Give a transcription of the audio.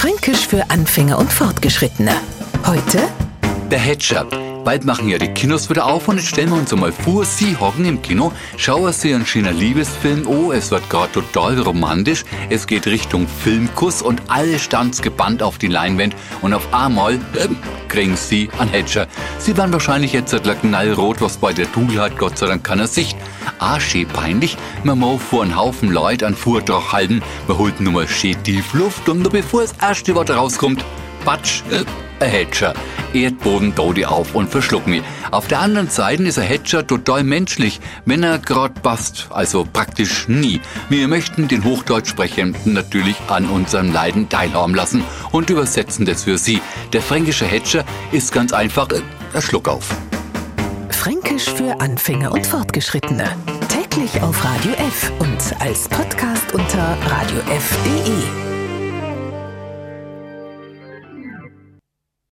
Fränkisch für Anfänger und Fortgeschrittene. Heute Der Hedger. Bald machen ja die Kinos wieder auf und jetzt stellen wir uns einmal vor, Sie hocken im Kino, schauen Sie einen schönen Liebesfilm, oh, es wird gerade total romantisch, es geht Richtung Filmkuss und alles stands gebannt auf die Leinwand und auf einmal äh, kriegen Sie einen Hedger. Sie werden wahrscheinlich jetzt knallrot, was bei der Dudel hat, Gott sei Dank keiner Sicht. Ah, schön peinlich, man muss vor einen Haufen Leute einen Vortrag halten, man holt nur mal schön tief Luft und nur bevor das erste Wort rauskommt, Batsch, äh, ein Hedger. Erdboden dodi auf und verschluck mich. Auf der anderen Seite ist ein Hedger total menschlich, wenn er grad passt, also praktisch nie. Wir möchten den Hochdeutschsprechenden natürlich an unserem Leiden teilhaben lassen und übersetzen das für Sie. Der fränkische Hedger ist ganz einfach äh, Schluck auf. Fränkisch für Anfänger und Fortgeschrittene. Täglich auf Radio F und als Podcast unter radiof.de.